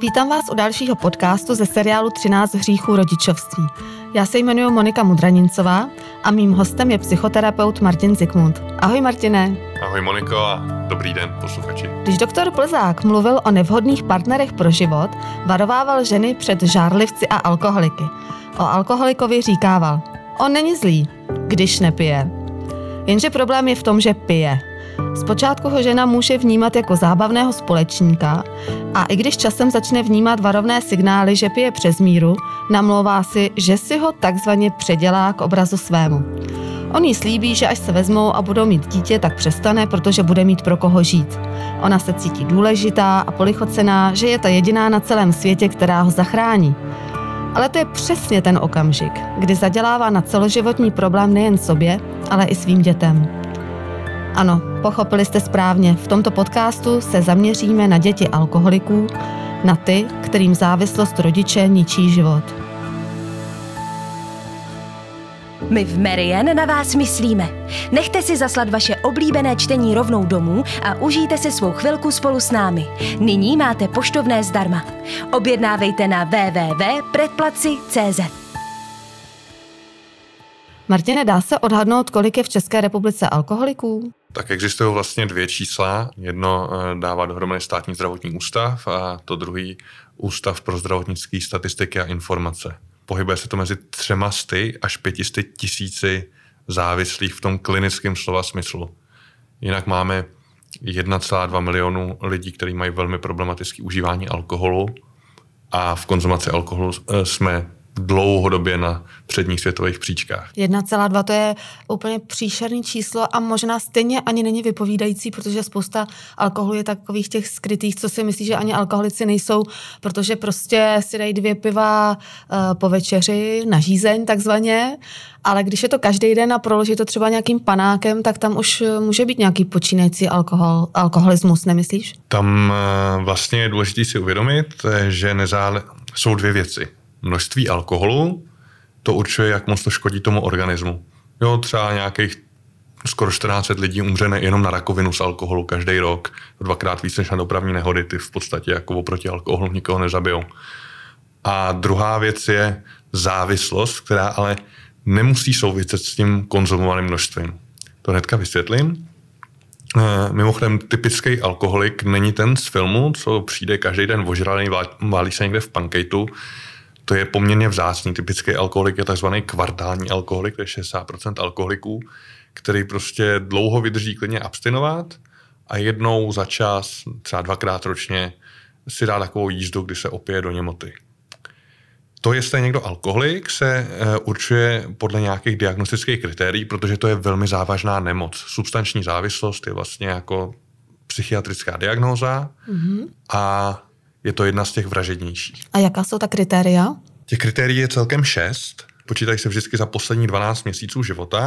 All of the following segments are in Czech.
Vítám vás u dalšího podcastu ze seriálu 13 hříchů rodičovství. Já se jmenuji Monika Mudranincová a mým hostem je psychoterapeut Martin Zikmund. Ahoj Martine. Ahoj Moniko a dobrý den posluchači. Když doktor Plzák mluvil o nevhodných partnerech pro život, varovával ženy před žárlivci a alkoholiky. O alkoholikovi říkával, on není zlý, když nepije. Jenže problém je v tom, že pije. Zpočátku ho žena může vnímat jako zábavného společníka a i když časem začne vnímat varovné signály, že pije přes míru, namlouvá si, že si ho takzvaně předělá k obrazu svému. On jí slíbí, že až se vezmou a budou mít dítě, tak přestane, protože bude mít pro koho žít. Ona se cítí důležitá a polichocená, že je ta jediná na celém světě, která ho zachrání. Ale to je přesně ten okamžik, kdy zadělává na celoživotní problém nejen sobě, ale i svým dětem. Ano, pochopili jste správně, v tomto podcastu se zaměříme na děti alkoholiků, na ty, kterým závislost rodiče ničí život. My v Merien na vás myslíme. Nechte si zaslat vaše oblíbené čtení rovnou domů a užijte si svou chvilku spolu s námi. Nyní máte poštovné zdarma. Objednávejte na www.predplaci.cz Martine, dá se odhadnout, kolik je v České republice alkoholiků? Tak existují vlastně dvě čísla. Jedno eh, dává dohromady státní zdravotní ústav a to druhý Ústav pro zdravotnické statistiky a informace. Pohybuje se to mezi třema sty až pětisty tisíci závislých v tom klinickém slova smyslu. Jinak máme 1,2 milionu lidí, kteří mají velmi problematické užívání alkoholu a v konzumaci alkoholu eh, jsme dlouhodobě na předních světových příčkách. 1,2 to je úplně příšerný číslo a možná stejně ani není vypovídající, protože spousta alkoholu je takových těch skrytých, co si myslí, že ani alkoholici nejsou, protože prostě si dají dvě piva uh, po večeři na žízeň takzvaně, ale když je to každý den a proloží to třeba nějakým panákem, tak tam už eh, může být nějaký počínající alkohol, alkoholismus, nemyslíš? Tam uh, vlastně je důležité si uvědomit, že nezále... jsou dvě věci množství alkoholu, to určuje, jak moc to škodí tomu organismu. Jo, třeba nějakých skoro 14 lidí umře jenom na rakovinu z alkoholu každý rok, dvakrát víc než na dopravní nehody, ty v podstatě jako oproti alkoholu nikoho nezabijou. A druhá věc je závislost, která ale nemusí souviset s tím konzumovaným množstvím. To hnedka vysvětlím. Eh, mimochodem, typický alkoholik není ten z filmu, co přijde každý den ožralý, válí se někde v pankejtu, to je poměrně vzácný. Typický alkoholik je takzvaný kvartální alkoholik, to je 60% alkoholiků, který prostě dlouho vydrží klidně abstinovat a jednou za čas, třeba dvakrát ročně, si dá takovou jízdu, kdy se opije do němoty. To, jestli je někdo alkoholik, se eh, určuje podle nějakých diagnostických kritérií, protože to je velmi závažná nemoc. Substanční závislost je vlastně jako psychiatrická diagnóza mm-hmm. a je to jedna z těch vražednějších. A jaká jsou ta kritéria? Těch kritérií je celkem šest. Počítají se vždycky za poslední 12 měsíců života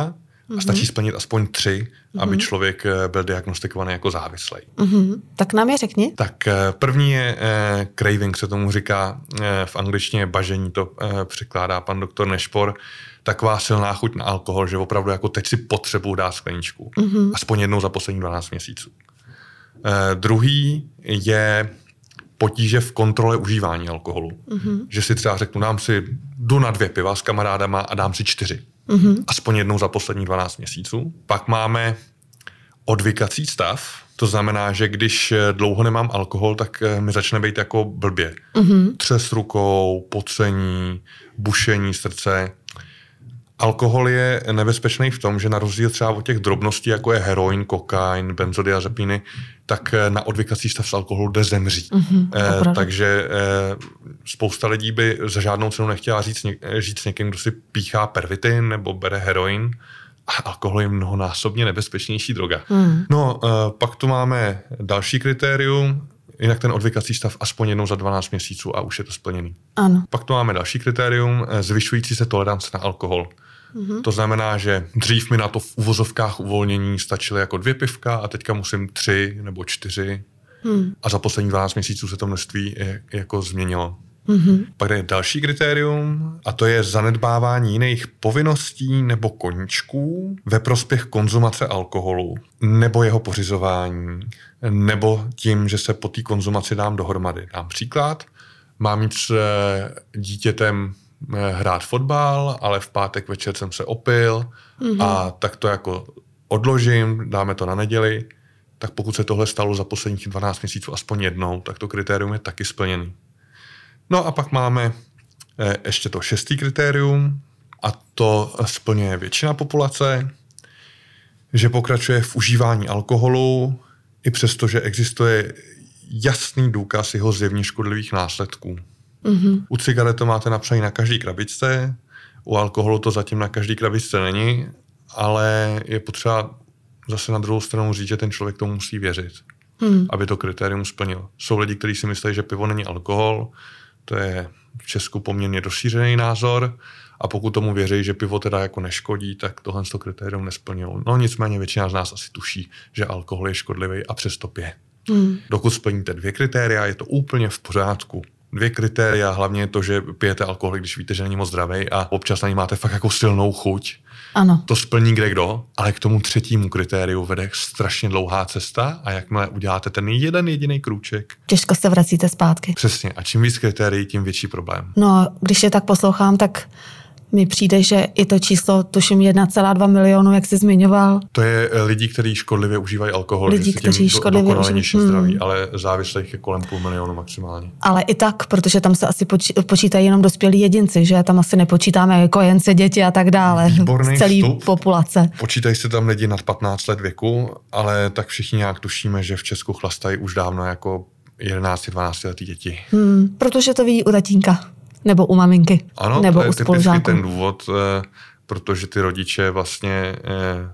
a mm-hmm. stačí splnit aspoň tři, mm-hmm. aby člověk eh, byl diagnostikovaný jako závislý. Mm-hmm. Tak nám je řekni. Tak eh, první je eh, craving, se tomu říká eh, v angličtině bažení, to eh, překládá pan doktor Nešpor. Taková silná chuť na alkohol, že opravdu jako teď si potřebuji dát skleničku. Mm-hmm. Aspoň jednou za poslední 12 měsíců. Eh, druhý je potíže v kontrole užívání alkoholu. Mm-hmm. Že si třeba řeknu, dám si, jdu na dvě piva s kamarádama a dám si čtyři. Mm-hmm. Aspoň jednou za poslední 12 měsíců. Pak máme odvykací stav, to znamená, že když dlouho nemám alkohol, tak eh, mi začne být jako blbě. Mm-hmm. Třes rukou, pocení, bušení srdce. Alkohol je nebezpečný v tom, že na rozdíl třeba od těch drobností, jako je heroin, kokain, benzodiazepiny, tak eh, na odvykací stav z alkoholu jde zemřít. Mm-hmm, eh, takže eh, spousta lidí by za žádnou cenu nechtěla říct, s někým, kdo si píchá pervitin nebo bere heroin. A alkohol je mnohonásobně nebezpečnější droga. Mm. No, eh, pak tu máme další kritérium, jinak ten odvykací stav aspoň jednou za 12 měsíců a už je to splněný. Ano. Pak tu máme další kritérium, zvyšující se tolerance na alkohol. Mm-hmm. To znamená, že dřív mi na to v uvozovkách uvolnění stačily jako dvě pivka a teďka musím tři nebo čtyři. Mm. A za poslední 12 měsíců se to množství je, jako změnilo. Mm-hmm. Pak je další kritérium a to je zanedbávání jiných povinností nebo koníčků ve prospěch konzumace alkoholu nebo jeho pořizování nebo tím, že se po té konzumaci dám dohromady. Dám příklad, mám jít s eh, dítětem eh, hrát fotbal, ale v pátek večer jsem se opil mm-hmm. a tak to jako odložím, dáme to na neděli, tak pokud se tohle stalo za posledních 12 měsíců aspoň jednou, tak to kritérium je taky splněný. No a pak máme eh, ještě to šestý kritérium a to splňuje většina populace, že pokračuje v užívání alkoholu, i přesto, že existuje jasný důkaz jeho zjevně škodlivých následků. Mm-hmm. U cigaret to máte napsané na každý krabičce, u alkoholu to zatím na každý krabičce není, ale je potřeba zase na druhou stranu říct, že ten člověk tomu musí věřit, mm. aby to kritérium splnil. Jsou lidi, kteří si myslí, že pivo není alkohol, to je v Česku poměrně rozšířený názor a pokud tomu věří, že pivo teda jako neškodí, tak tohle to kritérium nesplnilo. No nicméně většina z nás asi tuší, že alkohol je škodlivý a přesto pije. Hmm. Dokud splníte dvě kritéria, je to úplně v pořádku. Dvě kritéria, hlavně je to, že pijete alkohol, když víte, že není moc zdravý a občas na ní máte fakt jako silnou chuť. Ano. To splní kde kdo, ale k tomu třetímu kritériu vede strašně dlouhá cesta a jakmile uděláte ten jeden jediný krůček. Těžko se vracíte zpátky. Přesně. A čím víc kritérií, tím větší problém. No, když je tak poslouchám, tak mi přijde, že i to číslo, tuším 1,2 milionu, jak jsi zmiňoval. To je eh, lidi, kteří škodlivě užívají alkohol. Lidi, kteří škodlivě užívají. Hmm. zdraví, ale závislých je kolem půl milionu maximálně. Ale i tak, protože tam se asi počítají jenom dospělí jedinci, že tam asi nepočítáme jako jence, děti a tak dále. Výborný celý vstup. populace. Počítají se tam lidi nad 15 let věku, ale tak všichni nějak tušíme, že v Česku chlastají už dávno jako 11-12 letý děti. Hmm, protože to vidí u tatínka. Nebo u maminky. Ano, nebo to je u typicky ten důvod, eh, protože ty rodiče vlastně eh,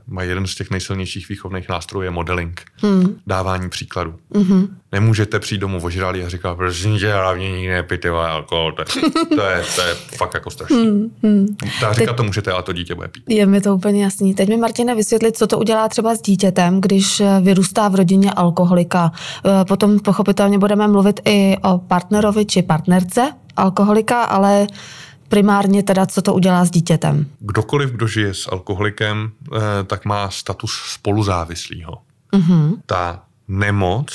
mají jeden z těch nejsilnějších výchovných nástrojů je modeling. Hmm. Dávání příkladu. Hmm. Nemůžete přijít domů ožralý a říkat, prosím tě, hlavně nikdy nepijte alkohol. To, to, je, to je fakt jako strašný. Hmm. Hmm. Ta říká Teď, to můžete, ale to dítě bude pít. Je mi to úplně jasný. Teď mi Martina vysvětlit, co to udělá třeba s dítětem, když eh, vyrůstá v rodině alkoholika. Potom pochopitelně budeme mluvit i o partnerovi či partnerce alkoholika, ale primárně teda, co to udělá s dítětem. Kdokoliv, kdo žije s alkoholikem, eh, tak má status spoluzávislého. Mm-hmm. Ta nemoc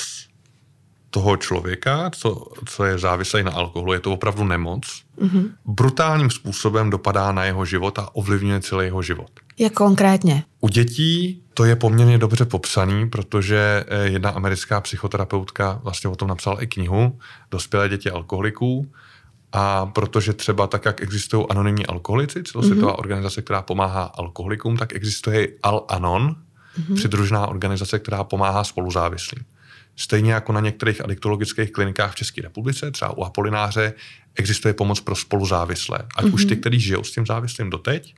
toho člověka, co, co je závislý na alkoholu, je to opravdu nemoc, mm-hmm. brutálním způsobem dopadá na jeho život a ovlivňuje celý jeho život. Jak konkrétně? U dětí to je poměrně dobře popsaný, protože eh, jedna americká psychoterapeutka vlastně o tom napsala i knihu Dospělé děti alkoholiků a protože třeba tak, jak existují anonymní alkoholici, celosvětová mm-hmm. organizace, která pomáhá alkoholikům, tak existuje Al-Anon, mm-hmm. přidružená organizace, která pomáhá spoluzávislým. Stejně jako na některých adiktologických klinikách v České republice, třeba u Apolináře, existuje pomoc pro spoluzávislé. Ať mm-hmm. už ty, mhm. kteří žijou s tím závislým doteď,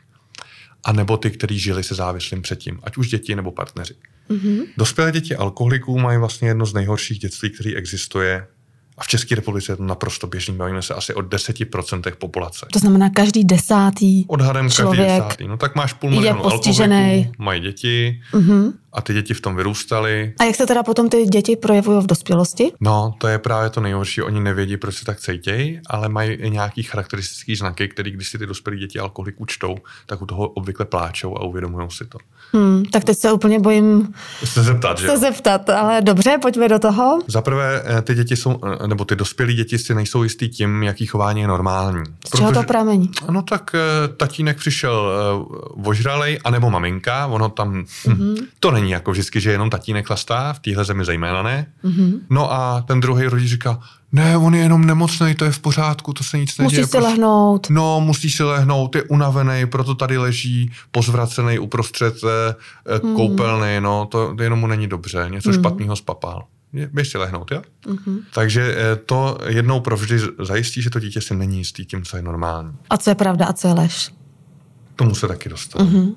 a nebo ty, kteří žili se závislým předtím, ať už děti nebo partneři. Mm-hmm. Dospělé děti alkoholiků mají vlastně jedno z nejhorších dětství, který existuje a v České republice je to naprosto běžný, bavíme se asi o 10% populace. To znamená každý desátý Odhadem člověk každý desátý. No tak máš půl milionu alkoholiků, mají děti uh-huh. a ty děti v tom vyrůstaly. A jak se teda potom ty děti projevují v dospělosti? No, to je právě to nejhorší. Oni nevědí, proč se tak cítějí, ale mají i nějaký charakteristický znaky, který když si ty dospělé děti alkoholiků čtou, tak u toho obvykle pláčou a uvědomují si to. Hmm, tak teď se úplně bojím se zeptat, že? Se zeptat, ale dobře, pojďme do toho. Za prvé, eh, ty děti jsou, eh, nebo ty dospělí děti si nejsou jistý tím, jaký chování je normální. Z čeho to pramení? No tak eh, tatínek přišel vožralej, anebo maminka, ono tam, mm-hmm. to není jako vždycky, že jenom tatínek chlastá, v téhle zemi zejména ne. Mm-hmm. No a ten druhý rodič říká, ne, on je jenom nemocný, to je v pořádku, to se nic neděje. Musí si prostě... lehnout. No, musí si lehnout, je unavený, proto tady leží pozvracený uprostřed hmm. koupelny, no, to, to jenom mu není dobře, něco hmm. špatného spapal. Běž si lehnout, jo? Mm-hmm. Takže eh, to jednou provždy zajistí, že to dítě si není jistý tím, co je normální. A co je pravda a co je lež? Tomu se taky dostane. Mm-hmm.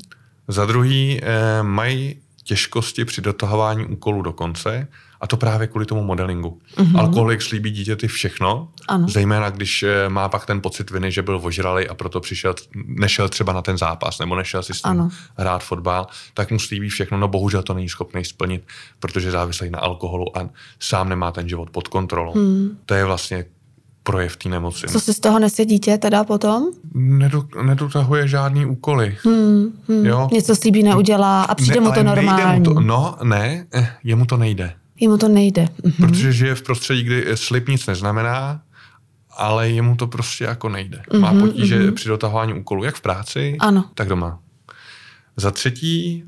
Za druhý, eh, mají těžkosti při dotahování úkolů do konce a to právě kvůli tomu modelingu. Mm-hmm. Alkoholik slíbí dítěti všechno, ano. zejména když eh, má pak ten pocit viny, že byl ožralý a proto přišel, nešel třeba na ten zápas nebo nešel si s ním ano. hrát fotbal, tak mu slíbí všechno, no bohužel to není schopný splnit, protože závislý na alkoholu a sám nemá ten život pod kontrolou. Mm. To je vlastně projev té nemoci. Co si z toho nese dítě teda potom? Nedo, nedotahuje žádný úkoly. Hmm, hmm. Jo. Něco slíbí, neudělá a přijde mu to normální. Mu to, no, ne, eh, jemu to nejde. Jemu to nejde. Mhm. Protože žije v prostředí, kdy slib nic neznamená, ale jemu to prostě jako nejde. Má Mhm, potíže mhm. při dotahování úkolů, jak v práci, Ano. tak doma. Za třetí,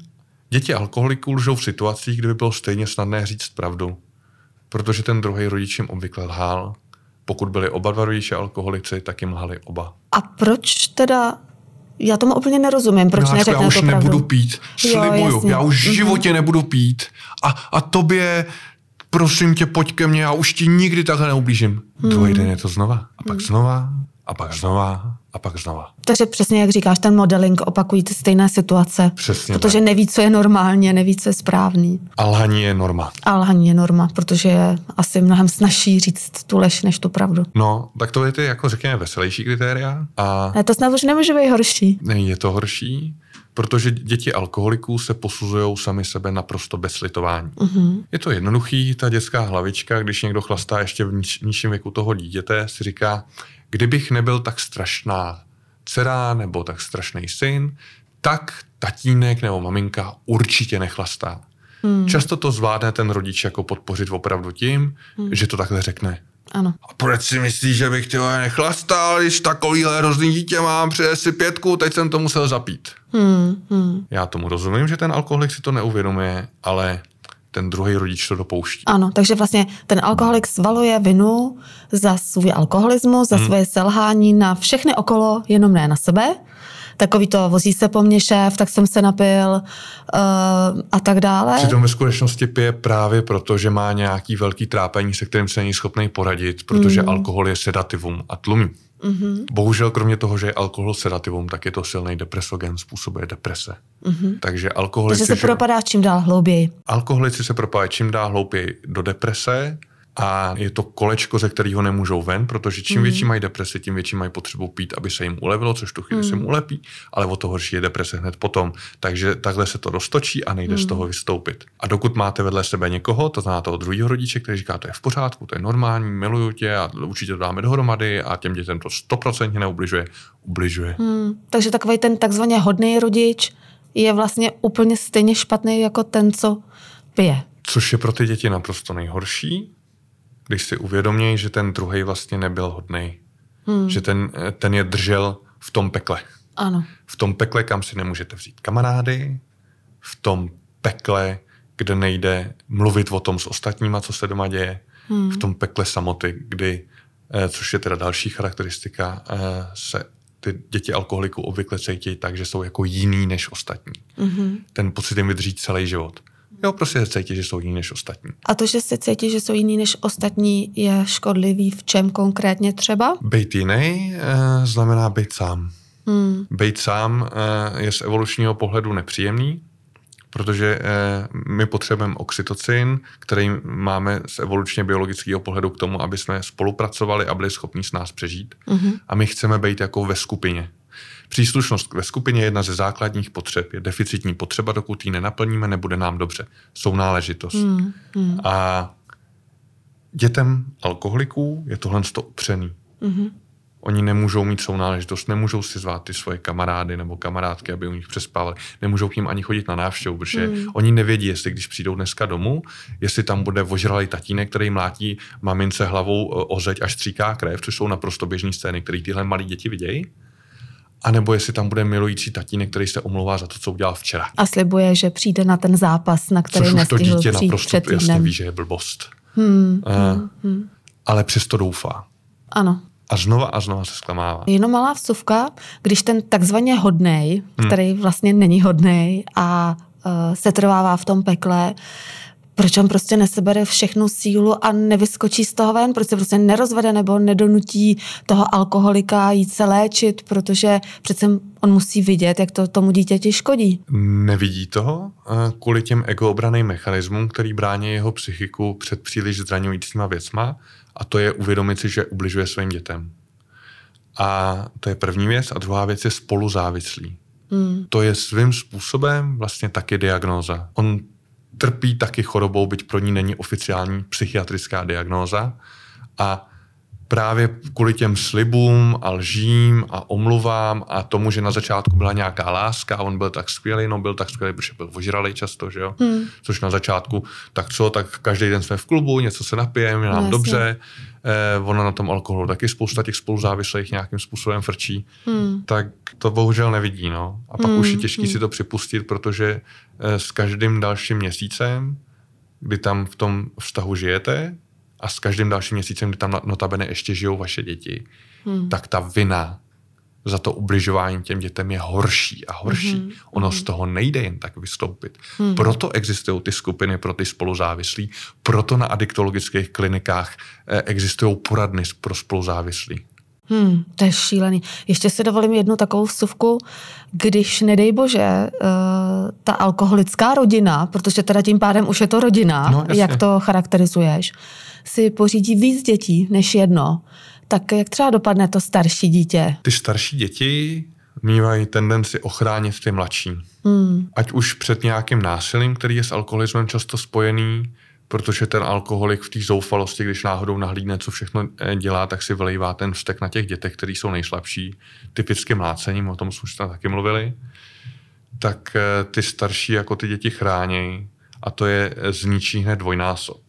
děti alkoholiků lžou v situacích, kdy by bylo stejně snadné říct pravdu. Protože ten druhý rodič jim obvykle lhal. Pokud byli oba dva rodiče alkoholici, tak jim lhali oba. A proč teda, já tomu úplně nerozumím, proč Miláčku, neřekne já už to pravdu? nebudu pít, Jo, slibuju, jasně. já už v Mhm. životě nebudu pít. A, a tobě, prosím tě, pojď ke mně, já už ti nikdy takhle neublížím. Mhm. Druhý den je to znova. A pak znova, a pak znova, a pak znova. Takže přesně jak říkáš, ten modeling opakují ty stejné situace. Přesně Protože neví, co je normálně, neví, co je správný. A lhaní je norma. A lhaní je norma, protože je asi mnohem snažší říct tu lež, než tu pravdu. No, tak to je ty, jako řekněme, veselější kritéria. A Ne, to snad už nemůže být horší. ne, je to horší, protože děti alkoholiků se posuzují sami sebe naprosto bez slitování. Mhm. Je to jednoduchý, ta dětská hlavička, když někdo chlastá ještě v niž, nižším věku toho dítěte, si říká, kdybych nebyl tak strašná dcera nebo tak strašný syn, tak tatínek nebo maminka určitě nechlastá. Hmm. Často to zvládne ten rodič jako podpořit opravdu tím, hmm. že to takhle řekne. Ano. A proč si myslíš, že bych těhle nechlastal, když takovýhle hrozný dítě mám, přijde si pětku, teď jsem to musel zapít. Hmm, hmm. Já tomu rozumím, že ten alkoholik si to neuvědomuje, ale ten druhý rodič to dopouští. Ano, takže vlastně ten alkoholik svaluje vinu za svůj alkoholismus, za Hmm. svoje selhání na všechny okolo, jenom ne na sebe. Takový to vozí se po mně šéf, tak jsem se napil uh, a tak dále. Přitom ve skutečnosti pije právě proto, že má nějaký velký trápení, se kterým se není schopný poradit, protože mm. alkohol je sedativum a tlumí. Mhm. Bohužel kromě toho, že je alkohol sedativum, tak je to silný depresogen, způsobuje deprese. Takže alkoholici. Takže se propadá čím dál hlouběji. alkoholici se propadají čím dál hlouběji do deprese a je to kolečko, ze kterého nemůžou ven, protože čím větší mají depresi, tím větší mají potřebu pít, aby se jim ulevilo, což tu chvíli se jim ulepí, ale o to horší je deprese hned potom. Takže takhle se to roztočí a nejde z toho vystoupit. A dokud máte vedle sebe někoho, to znamená toho druhého rodiče, který říká, to je v pořádku, to je normální, miluju tě a určitě to dáme dohromady a těm dětem to stoprocentně neubližuje, ubližuje. Hmm. Takže takový ten takzvaně hodný rodič je vlastně úplně stejně špatný jako ten, co pije. Což je pro ty děti naprosto nejhorší, když si uvědomějí, že ten druhý vlastně nebyl hodný. Hmm. Že ten, ten je držel v tom pekle. Ano. V tom pekle, kam si nemůžete vzít kamarády, v tom pekle, kde nejde mluvit o tom s ostatníma, co se doma děje, hmm. v tom pekle samoty, kdy, eh, což je teda další charakteristika, eh, se ty děti alkoholiků obvykle cítí tak, že jsou jako jiný než ostatní. Mm-hmm. Ten pocit jim vydrží celý život. Jo, prostě se cítí, že jsou jiný než ostatní. A to, že se cítí, že jsou jiný než ostatní, je škodlivý v čem konkrétně třeba? Být jiný eh, znamená být sám. Hmm. Být sám eh, je z evolučního pohledu nepříjemný, protože eh, my potřebujeme oxytocin, který máme z evolučně biologického pohledu k tomu, aby jsme spolupracovali a byli schopni s nás přežít. Mm-hmm. A my chceme být jako ve skupině. Příslušnost ve skupině je jedna ze základních potřeb. Je deficitní potřeba, dokud ji nenaplníme, nebude nám dobře. Jsou náležitost. Mm, mm. A dětem alkoholiků je tohle to upřený. Mm-hmm. Oni nemůžou mít sounáležitost, nemůžou si zvát ty svoje kamarády nebo kamarádky, aby u nich přespávali. Nemůžou k ním ani chodit na návštěvu, protože mm. oni nevědí, jestli když přijdou dneska domů, jestli tam bude ožralý tatínek, který mlátí mamince hlavou o zeď až stříká krev, což jsou naprosto běžné scény, které tyhle malí děti vidějí. A nebo jestli tam bude milující tatínek, který se omlouvá za to, co udělal včera. A slibuje, že přijde na ten zápas, na který Což už to dítě naprosto před jasně týdnem. ví, že je blbost. Hmm, Uh, hmm. Ale přesto doufá. Ano. A znova a znova se zklamává. Jenom malá vsuvka, když ten takzvaně hodnej, který vlastně není hodnej a uh, se trvává v tom pekle, proč on prostě nesebere všechnu sílu a nevyskočí z toho ven, proč se prostě nerozvede nebo nedonutí toho alkoholika jít se léčit, protože přece on musí vidět, jak to tomu dítěti škodí. Nevidí toho eh, kvůli těm egoobraným mechanismům, který brání jeho psychiku před příliš zraňujícíma věcma a to je uvědomit si, že ubližuje svým dětem. A to je první věc. A druhá věc je spoluzávislý. Hmm. To je svým způsobem vlastně taky diagnóza. On trpí taky chorobou, byť pro ní není oficiální psychiatrická diagnóza. A právě kvůli těm slibům a lžím a omluvám a tomu, že na začátku byla nějaká láska a on byl tak skvělý, no byl tak skvělý, protože byl ožralý často, že jo? Hmm. Což na začátku, tak co, tak každý den jsme v klubu, něco se napijeme, nám no, dobře. Eh, ono na tom alkoholu taky spousta těch spoluzávislých nějakým způsobem frčí. Hmm. Tak to bohužel nevidí, no. A pak hmm. už je těžký hmm. si to připustit, protože eh, s každým dalším měsícem, kdy tam v tom vztahu žijete, a s každým dalším měsícem, kdy tam notabene ještě žijou vaše děti, hmm. tak ta vina za to ubližování těm dětem je horší a horší. Mm-hmm. Ono mm-hmm. z toho nejde jen tak vystoupit. Mm-hmm. Proto existují ty skupiny pro ty spoluzávislí, proto na adiktologických klinikách eh, existují poradny pro spoluzávislí. Hmm, to je šílený. Ještě si dovolím jednu takovou vsuvku, když, nedej bože, uh, ta alkoholická rodina, protože teda tím pádem už je to rodina, no, jak to charakterizuješ, si pořídí víc dětí než jedno, tak jak třeba dopadne to starší dítě? Ty starší děti mývají tendenci ochránit ty mladší. Hmm. Ať už před nějakým násilím, který je s alkoholismem často spojený, protože ten alkoholik v té zoufalosti, když náhodou nahlídne, co všechno eh, dělá, tak si vylejvá ten vztek na těch dětech, kteří jsou nejslabší, typicky mlácením, o tom jsme tam taky mluvili, tak eh, ty starší jako ty děti chrání a to je zničí hned dvojnásob.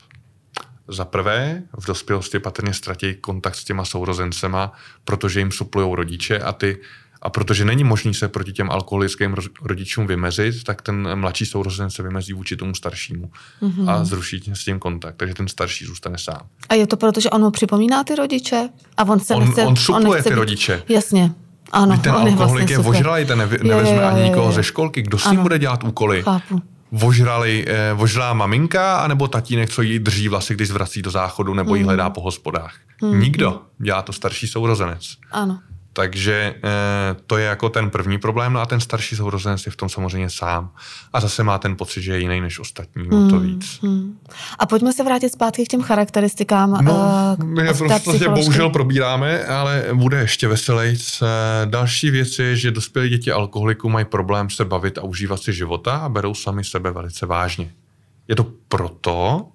Za prvé, v dospělosti patrně ztratí kontakt s těma sourozencema, protože jim suplují rodiče a ty a protože není možný se proti těm alkoholickým rodičům vymezit, tak ten mladší sourozenec se vymezí vůči tomu staršímu mm-hmm. a zruší s tím kontakt, takže ten starší zůstane sám. A je to proto, že on mu připomíná ty rodiče? A on se on, nechce, on supluje on nechce ty být, rodiče. Jasně. Ano, ten alkoholik je, vlastně je ožralý, ten nev, nevezme je, je, je, ani nikoho ze školky. Kdo s ním bude dělat úkoly? Chápu vožrali, eh, vožralá maminka, anebo tatínek, co jí drží vlasy, když zvrací do záchodu, nebo jí hmm. hledá po hospodách. Mm. Nikdo. Dělá to starší sourozenec. Ano. Takže eh, to je jako ten první problém, no a ten starší sourozenec je v tom samozřejmě sám. A zase má ten pocit, že je jiný než ostatní, mm, to víc. Mm. A pojďme se vrátit zpátky k těm charakteristikám. No, uh, my je prostě bohužel probíráme, ale bude ještě veselejc. Další věc je, že dospělí děti alkoholiků mají problém se bavit a užívat si života a berou sami sebe velice vážně. Je to proto,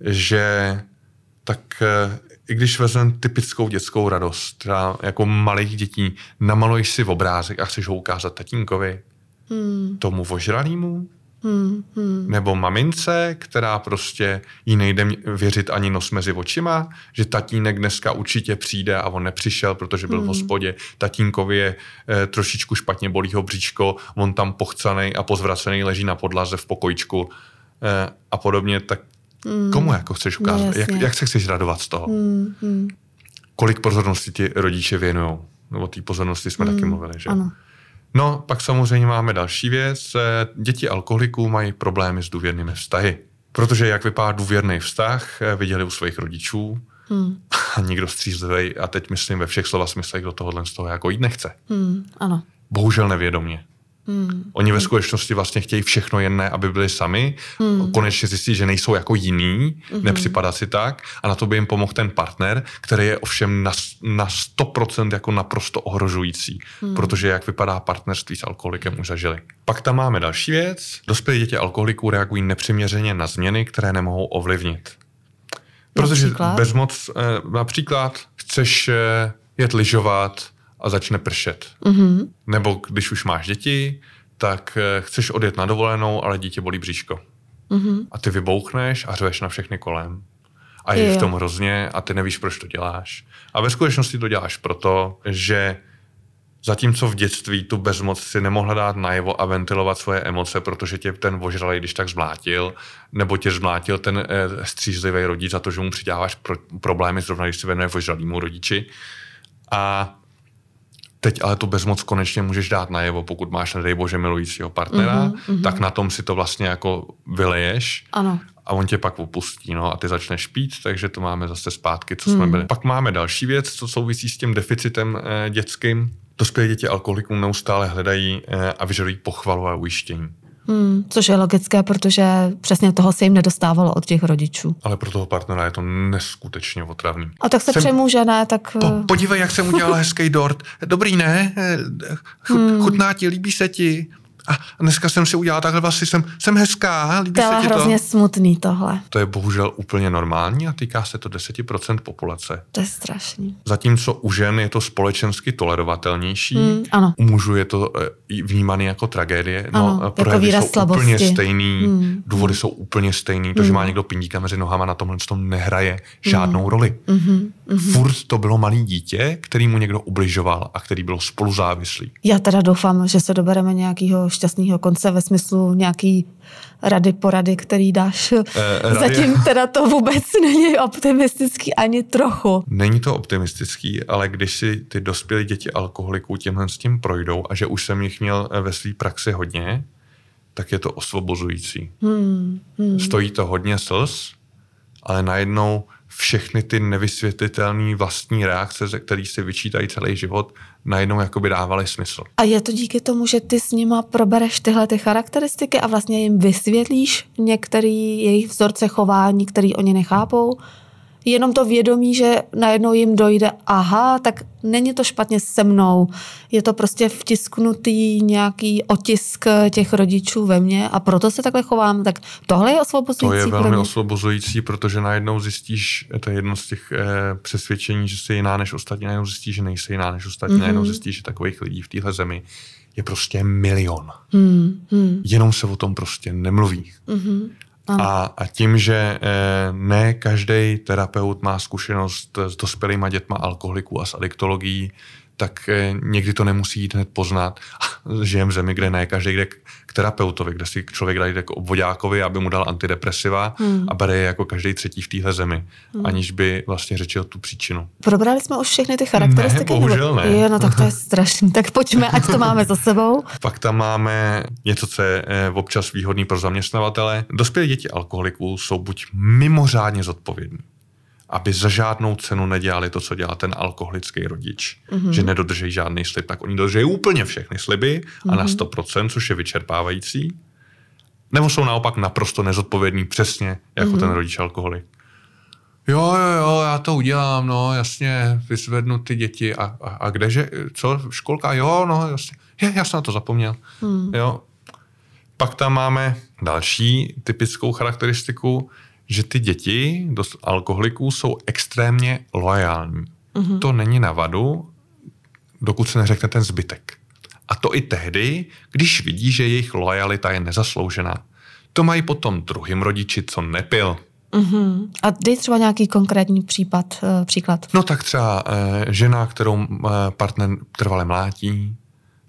že tak eh, i když vezmeme typickou dětskou radost, která jako malých dětí, namaluješ si v obrázek a chceš ho ukázat tatínkovi, hmm. tomu ožralýmu, Hmm, hmm. Nebo mamince, která prostě jí nejde věřit ani nos mezi očima, že tatínek dneska určitě přijde a on nepřišel, protože byl hmm. v hospodě. Tatínkovi je e, trošičku špatně bolí ho bříčko, on tam pochcaný a pozvracený leží na podlaze v pokojičku e, a podobně, tak Mm. Komu jako chceš ukázat? No, jak, jak se chceš radovat z toho? Mm, mm. Kolik pozornosti ti rodiče věnují? No o té pozornosti jsme mm, taky mluvili, že? Ano. No, pak samozřejmě máme další věc. Děti alkoholiků mají problémy s důvěrnými vztahy. Protože jak vypadá důvěrný vztah, eh, viděli u svých rodičů hmm. a nikdo střízlivý, a teď myslím ve všech slova smyslech, do tohohle z toho jako jít nechce. Hmm. Ano. Bohužel nevědomě. Hmm. Oni ve skutečnosti vlastně chtějí všechno jen ne, aby byli sami. Hmm. Konečně zjistí, že nejsou jako jiný, hmm. nepřipadá si tak a na to by jim pomohl ten partner, který je ovšem na, na 100% jako naprosto ohrožující, hmm. protože jak vypadá partnerství s alkoholikem už zažili. Pak tam máme další věc. Dospělí děti alkoholiků reagují nepřiměřeně na změny, které nemohou ovlivnit. Protože například? bezmoc, eh, například chceš eh, jet lyžovat, a začne pršet. Mm-hmm. Nebo když už máš děti, tak eh, chceš odjet na dovolenou, ale dítě bolí bříško. Mm-hmm. A ty vybouchneš a řveš na všechny kolem. A je, je v tom hrozně a ty nevíš, proč to děláš. A ve skutečnosti to děláš proto, že zatímco v dětství tu bezmoc si nemohla dát najevo a ventilovat svoje emoce, protože tě ten vožralej když tak zmlátil, nebo tě zmlátil ten eh, střízlivý rodič za to, že mu přidáváš pro, problémy, zrovna když si věnuje vožralýmu rodiči. A Teď ale tu bezmoc konečně můžeš dát najevo, pokud máš, nedej bože, milujícího partnera, mm-hmm, tak na tom si to vlastně jako vyleješ. Ano. A on tě pak opustí, no, a ty začneš pít, takže to máme zase zpátky, co mm. jsme byli. Pak máme další věc, co souvisí s tím deficitem eh, dětským. Dospělé děti alkoholiků neustále hledají eh, a vyžadují pochvalu a ujištění. Hmm, což je logické, protože přesně toho se jim nedostávalo od těch rodičů. Ale pro toho partnera je to neskutečně otravný. A tak se jsem... přemůže, ne? Tak... Po, eh, podívej, jak jsem udělal hezký dort. Dobrý, ne? Chut, hmm. Chutná ti, líbí se ti. A dneska jsem si udělala takhle vlasy, jsem, jsem hezká, líbí To se je ti hrozně to? smutný tohle. To je bohužel úplně normální a týká se to 10% populace. To je strašný. Zatímco u žen je to společensky tolerovatelnější, Mm, ano. u mužů je to eh, i vnímaný jako tragédie. Ano, No, jako projevy výraz jsou slabosti. úplně stejný, Mm, důvody jsou úplně stejný. To, že má někdo pindíka mezi nohama, na tomhle tom nehraje žádnou roli. Mhm, Furt to bylo malý dítě, který mu někdo ubližoval a který byl spoluzávislý. Já teda doufám, že se dobereme nějakého šťastného konce ve smyslu nějaký rady, porady, který dáš. Eh, rady- Zatím teda to vůbec není optimistický ani trochu. Není to optimistický, ale když si ty dospělí děti alkoholiků tímhle s tím projdou a že už jsem jich měl eh, ve své praxi hodně, tak je to osvobozující. Hmm, hmm. Stojí to hodně slz, ale najednou všechny ty nevysvětlitelné vlastní reakce, ze kterých si vyčítají celý život, najednou jakoby dávaly smysl. A je to díky tomu, že ty s nima probereš tyhle ty charakteristiky a vlastně jim vysvětlíš některý jejich vzorce chování, který oni nechápou? Jenom to vědomí, že najednou jim dojde, aha, tak není to špatně se mnou, je to prostě vtisknutý nějaký otisk těch rodičů ve mně a proto se takhle chovám, tak tohle je osvobozující To je pro velmi mě. osvobozující, protože najednou zjistíš, to je jedno z těch eh, přesvědčení, že jsi jiná než ostatní, najednou zjistíš, že nejsi jiná než ostatní, mm-hmm. najednou zjistíš, že takových lidí v téhle zemi je prostě milion. Hmm, hmm, Jenom se o tom prostě nemluví. A, a tím, že eh, ne každý terapeut má zkušenost s dospělýma dětma alkoholiků a s adiktologií, tak eh, někdy to nemusí jít hned poznat. Žijem v zemi, kde ne každý jde k terapeutovi, kde si člověk dá k obvodákovi, aby mu dal antidepresiva Hmm. a bere je jako každý třetí v téhle zemi, aniž by vlastně řečil tu příčinu. Probrali jsme už všechny ty charakteristiky? Ne, bohužel ne. Jo, no tak to je strašný. Tak pojďme, ať to máme za sebou. Pak tam máme něco, co je eh, občas výhodný pro zaměstnavatele. Dospělí děti alkoholiků jsou buď mimořádně zodpovědní, aby za žádnou cenu nedělali to, co dělá ten alkoholický rodič, mm-hmm. že nedodržejí žádný slib, tak oni dodržejí úplně všechny sliby a na 100%, což je vyčerpávající. Nebo jsou naopak naprosto nezodpovědní, přesně jako mm-hmm. ten rodič alkoholik. Jo, jo, jo, já to udělám, no, jasně, vyzvednu ty děti a, a, a kdeže, co, školka, jo, no, jasně, je, já jsem na to zapomněl, hmm. jo. Pak tam máme další typickou charakteristiku, že ty děti dost alkoholiků jsou extrémně loajální. Mm-hmm. To není na vadu, dokud se neřekne ten zbytek. A to i tehdy, když vidí, že jejich lojalita je nezasloužená. To mají potom druhým rodiči, co nepil. Uh-huh. A dej třeba nějaký konkrétní případ, uh, příklad. No tak třeba eh, žena, kterou eh, partner trvale mlátí,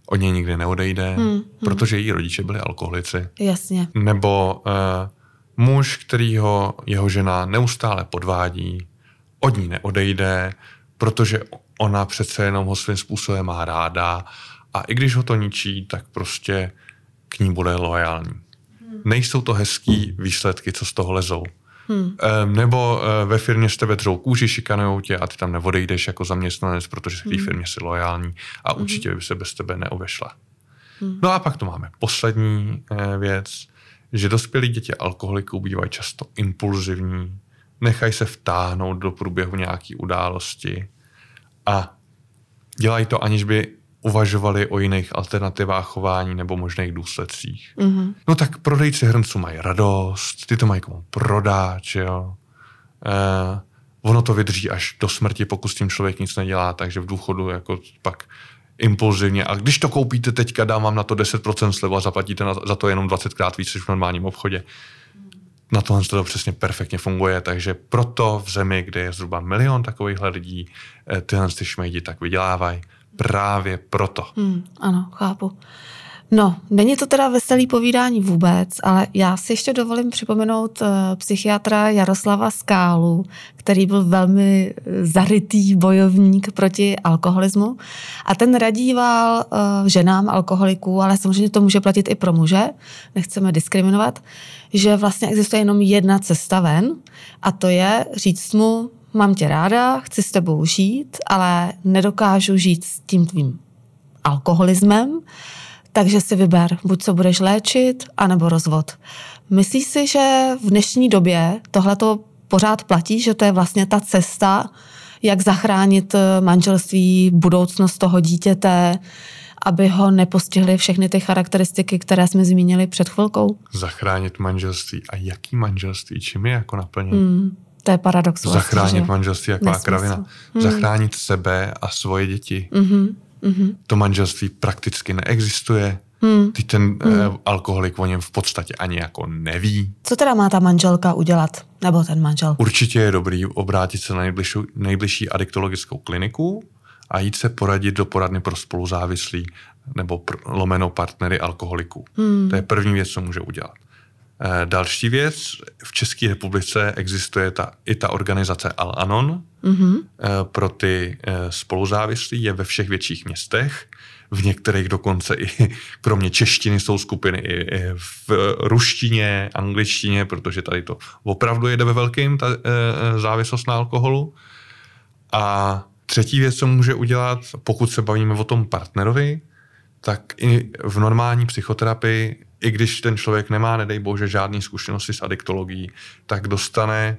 od něj nikdy neodejde, hmm, hmm. protože její rodiče byli alkoholici. Jasně. Nebo eh, muž, kterýho jeho žena neustále podvádí, od ní neodejde, protože ona přece jenom ho svým způsobem má ráda a i když ho to ničí, tak prostě k ní bude loajální. Hmm. Nejsou to hezký výsledky, co z toho lezou. Hmm. Nebo eh, ve firmě s tebe třou kůži, šikanujou tě a ty tam neodejdeš jako zaměstnanec, protože v té hmm. firmě jsi lojální a určitě by se bez tebe neobešla. Hmm. No a pak tu máme poslední eh, věc, že dospělí děti alkoholiků bývají často impulzivní, nechají se vtáhnout do průběhu nějaké události a dělají to, aniž by uvažovali o jiných alternativách chování nebo možných důsledcích. Mm-hmm. No tak prodejci hrnců mají radost, ty to mají komu prodat, že jo. Eh, ono to vydrží až do smrti, pokud s tím člověk nic nedělá, takže v důchodu jako pak impulzivně. A když to koupíte teďka, dám vám na to 10% slevu a zaplatíte za to jenom 20krát víc než v normálním obchodě. Na tohle to přesně perfektně funguje, takže proto v zemi, kde je zhruba milion takovýchhle lidí, eh, tyhle ty šmejdi tak vydělávají. Právě proto. Hmm, ano, chápu. No, není to teda veselý povídání vůbec, ale já si ještě dovolím připomenout uh, psychiatra Jaroslava Skálu, který byl velmi zarytý bojovník proti alkoholismu. A ten radíval uh, ženám alkoholiků, ale samozřejmě to může platit i pro muže, nechceme diskriminovat, že vlastně existuje jenom jedna cesta ven a to je říct mu, mám tě ráda, chci s tebou žít, ale nedokážu žít s tím tvým alkoholismem, takže si vyber, buď co budeš léčit, anebo rozvod. Myslíš si, že v dnešní době tohle to pořád platí, že to je vlastně ta cesta, jak zachránit manželství, budoucnost toho dítěte aby ho nepostihly všechny ty charakteristiky, které jsme zmínili před chvilkou? Zachránit manželství. A jaký manželství? Čím je jako naplněn? Hmm, to je paradox. Vlastně, Zachránit manželství jako kravina. Hmm. Zachránit sebe a svoje děti. Mm-hmm. Mm-hmm. To manželství prakticky neexistuje. Hmm. Ty ten hmm. eh, alkoholik o něm v podstatě ani jako neví. Co teda má ta manželka udělat? Nebo ten manžel? Určitě je dobrý obrátit se na nejbližší, nejbližší adiktologickou kliniku a jít se poradit do poradny pro spoluzávislí nebo pr- lomeno partnery alkoholiků. Hmm. To je první věc, co může udělat. E, další věc, v České republice existuje ta, i ta organizace Al-Anon mm-hmm. e, pro ty e, spoluzávislí, je ve všech větších městech v některých dokonce i kromě češtiny jsou skupiny i, v ruštině, angličtině, protože tady to opravdu jede ve velkým, ta závislost na alkoholu. A třetí věc, co může udělat, pokud se bavíme o tom partnerovi, tak i v normální psychoterapii, i když ten člověk nemá, nedej bože, žádný zkušenosti s adiktologií, tak dostane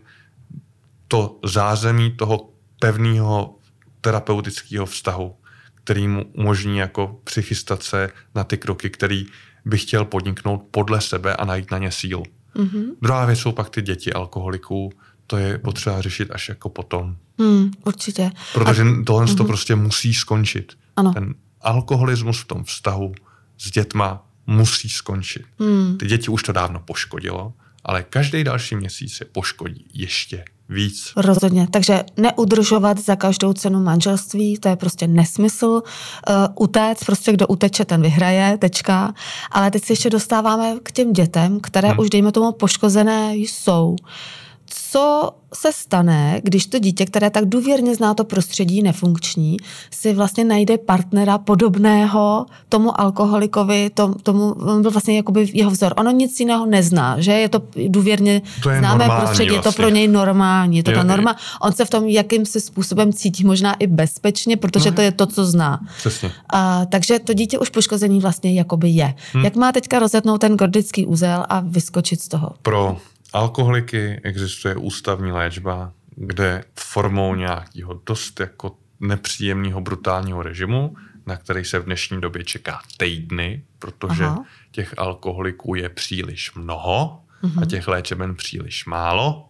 to zázemí toho pevného terapeutického vztahu který mu umožní jako přichystat se na ty kroky, který by chtěl podniknout podle sebe a najít na ně síl. Mm-hmm. Druhá věc jsou pak ty děti alkoholiků, to je potřeba řešit až jako potom. Mm, určitě. Protože a... tohle mm-hmm. to prostě musí skončit. Ano. Ten alkoholismus v tom vztahu s dětma musí skončit. Mm. Ty děti už to dávno poškodilo, ale každý další měsíc se poškodí ještě víc. Rozhodně. Takže neudržovat za každou cenu manželství, to je prostě nesmysl. Uh, utéct, prostě kdo uteče, ten vyhraje, tečka. Ale teď se ještě dostáváme k těm dětem, které hmm. už, dejme tomu, poškozené jsou. Uh, co se stane, když to dítě, které tak důvěrně zná to prostředí nefunkční, si vlastně najde partnera podobného tomu alkoholikovi, tom, tomu, on byl vlastně jakoby jeho vzor. Ono nic jiného nezná, že je to důvěrně to je známé prostředí, vlastně. je to pro něj normální, je to je, ta norma. On se v tom jakýmsi způsobem cítí možná i bezpečně, protože no, to je to, co zná. Přesně. A, takže to dítě už poškozený vlastně jakoby je. Hmm. Jak má teďka rozetnout ten gordický úzel a vyskočit z toho? Pro alkoholiky existuje ústavní léčba, kde formou nějakého dost jako nepříjemného brutálního režimu, na který se v dnešní době čeká týdny, protože Aha. těch alkoholiků je příliš mnoho uh-huh. a mhm. těch léčeben příliš málo,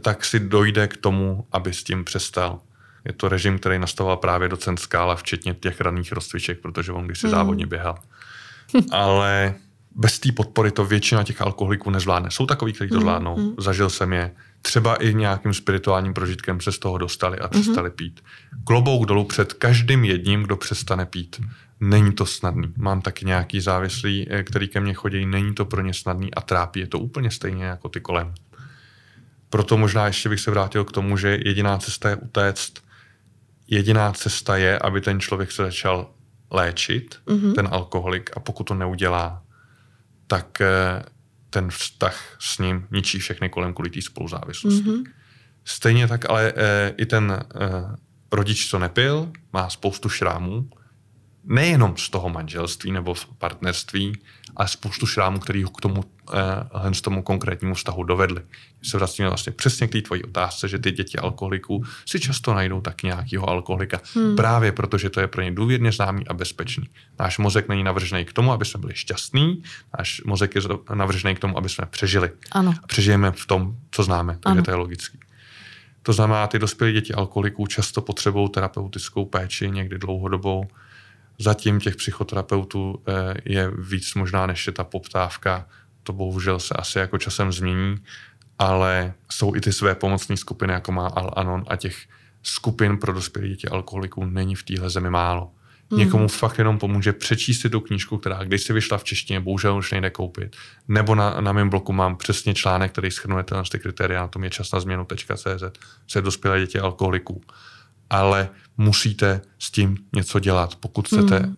tak si dojde k tomu, aby s tím přestal. Je to režim, který nastavoval právě docent Skála, včetně těch raných rozcviček, protože on když si hmm. závodně běhal. Ale bez té podpory to většina těch alkoholiků nezvládne. Jsou takový, kteří to mm, zvládnou. Mm. Zažil jsem je. Třeba i nějakým spirituálním prožitkem se z toho dostali a přestali mm. pít. Klobouk dolů před každým jedním, kdo přestane pít. Není to snadný. Mám taky nějaký závislý, eh, který ke mně chodí, není to pro ně snadný a trápí je to úplně stejně jako ty kolem. Proto možná ještě bych se vrátil k tomu, že jediná cesta je utéct. Jediná cesta je, aby ten člověk se začal léčit, mm-hmm. ten alkoholik, a pokud to neudělá, tak ten vztah s ním ničí všechny kolem kvůli té spoluzávislosti. Mm-hmm. Stejně tak ale e, i ten e, rodič, co nepil, má spoustu šrámů, nejenom z toho manželství nebo v partnerství, ale spoustu šrámů, který ho k tomu, eh, z tomu konkrétnímu vztahu dovedli. Se vracíme vlastně přesně k té tvojí otázce, že ty děti alkoholiků si často najdou tak nějakého alkoholika, hmm. právě protože to je pro ně důvěrně známý a bezpečný. Náš mozek není navržený k tomu, aby jsme byli šťastní, náš mozek je navržený k tomu, aby jsme přežili. Ano. A přežijeme v tom, co známe, takže ano. to je logický. To znamená, ty dospělé děti alkoholiků často potřebují terapeutickou péči, někdy dlouhodobou, Zatím těch psychoterapeutů eh, je víc možná, než je ta poptávka. To bohužel se asi jako časem změní, ale jsou i ty své pomocné skupiny, jako má Al-Anon a těch skupin pro dospělé děti alkoholiků není v téhle zemi málo. Mm. Někomu fakt jenom pomůže přečíst si tu knížku, která když si vyšla v češtině, bohužel už nejde koupit. Nebo na, na mém bloku mám přesně článek, který schrnuje tyhle ty kritéria, na tom je čas na změnu.cz, je dospělé děti alkoholiků ale musíte s tím něco dělat, pokud chcete, hmm.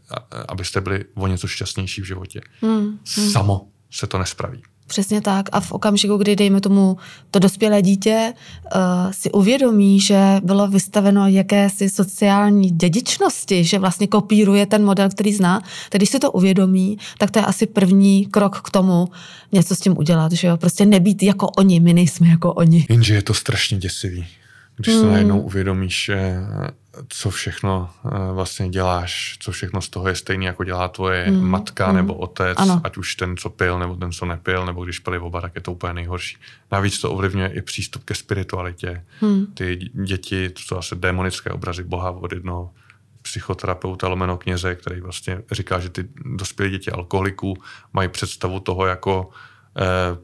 abyste byli o něco šťastnější v životě. Hmm. Samo se to nespraví. Přesně tak. A v okamžiku, kdy, dejme tomu, to dospělé dítě uh, si uvědomí, že bylo vystaveno jakési sociální dědičnosti, že vlastně kopíruje ten model, který zná, tak když si to uvědomí, tak to je asi první krok k tomu něco s tím udělat, že jo? Prostě nebýt jako oni, my nejsme jako oni. Jenže je to strašně děsivý Když se najednou uvědomíš, že co všechno eh, vlastně děláš, co všechno z toho je stejný, jako dělá tvoje mm, matka mm. nebo otec, ano. ať už ten, co pil, nebo ten, co nepil, nebo když pili oba, tak je to úplně nejhorší. Navíc to ovlivňuje i přístup ke spiritualitě. Mm. Ty děti, to jsou asi démonické obrazy Boha od jednoho psychoterapeuta lomeno kněze, který vlastně říká, že ty dospělé děti alkoholiků mají představu toho jako eh,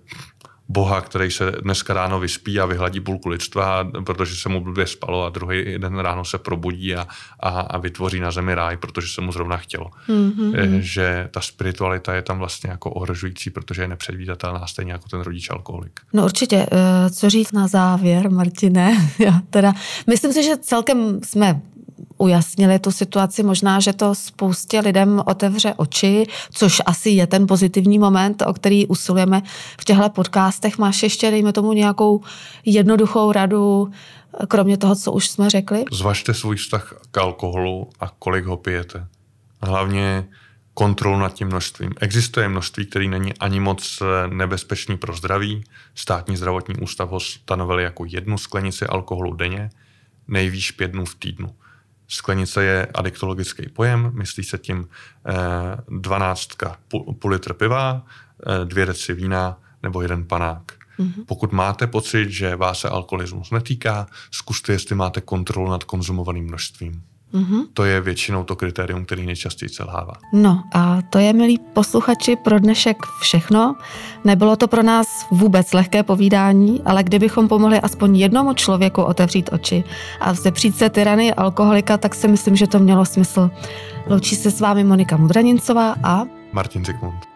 boha, který se dneska ráno vyspí a vyhladí půlku lidstva, protože se mu blbě spalo a druhý den ráno se probudí a, a, a vytvoří na zemi ráj, protože se mu zrovna chtělo. Mm-hmm. Že ta spiritualita je tam vlastně jako ohrožující, protože je nepředvídatelná, stejně jako ten rodič alkoholik. No určitě. Eh, co říct na závěr, Martine? Já teda, myslím si, že celkem jsme ujasnili tu situaci. Možná, že to spoustě lidem otevře oči, což asi je ten pozitivní moment, o který usilujeme v těchto podcastech. Máš ještě, dejme tomu, nějakou jednoduchou radu, kromě toho, co už jsme řekli? Zvažte svůj vztah k alkoholu a kolik ho pijete. Hlavně kontrolu nad tím množstvím. Existuje množství, který není ani moc nebezpečný pro zdraví. Státní zdravotní ústav ho stanovili jako jednu sklenici alkoholu denně, nejvýš pět dnů v týdnu. Sklenice je adiktologický pojem, myslí se tím eh, 12 půl, půl litr piva, eh, dvě deci vína nebo jeden panák. Mm-hmm. Pokud máte pocit, že vás se alkoholismus netýká, zkuste, jestli máte kontrolu nad konzumovaným množstvím. Mm-hmm. To je většinou to kritérium, který nejčastěji selhává. No a to je, milí posluchači, pro dnešek všechno. Nebylo to pro nás vůbec lehké povídání, ale kdybychom pomohli aspoň jednomu člověku otevřít oči a vzepřít se tyrany alkoholika, tak si myslím, že to mělo smysl. Loučí se s vámi Monika Mudranincová a Martin Zikmund.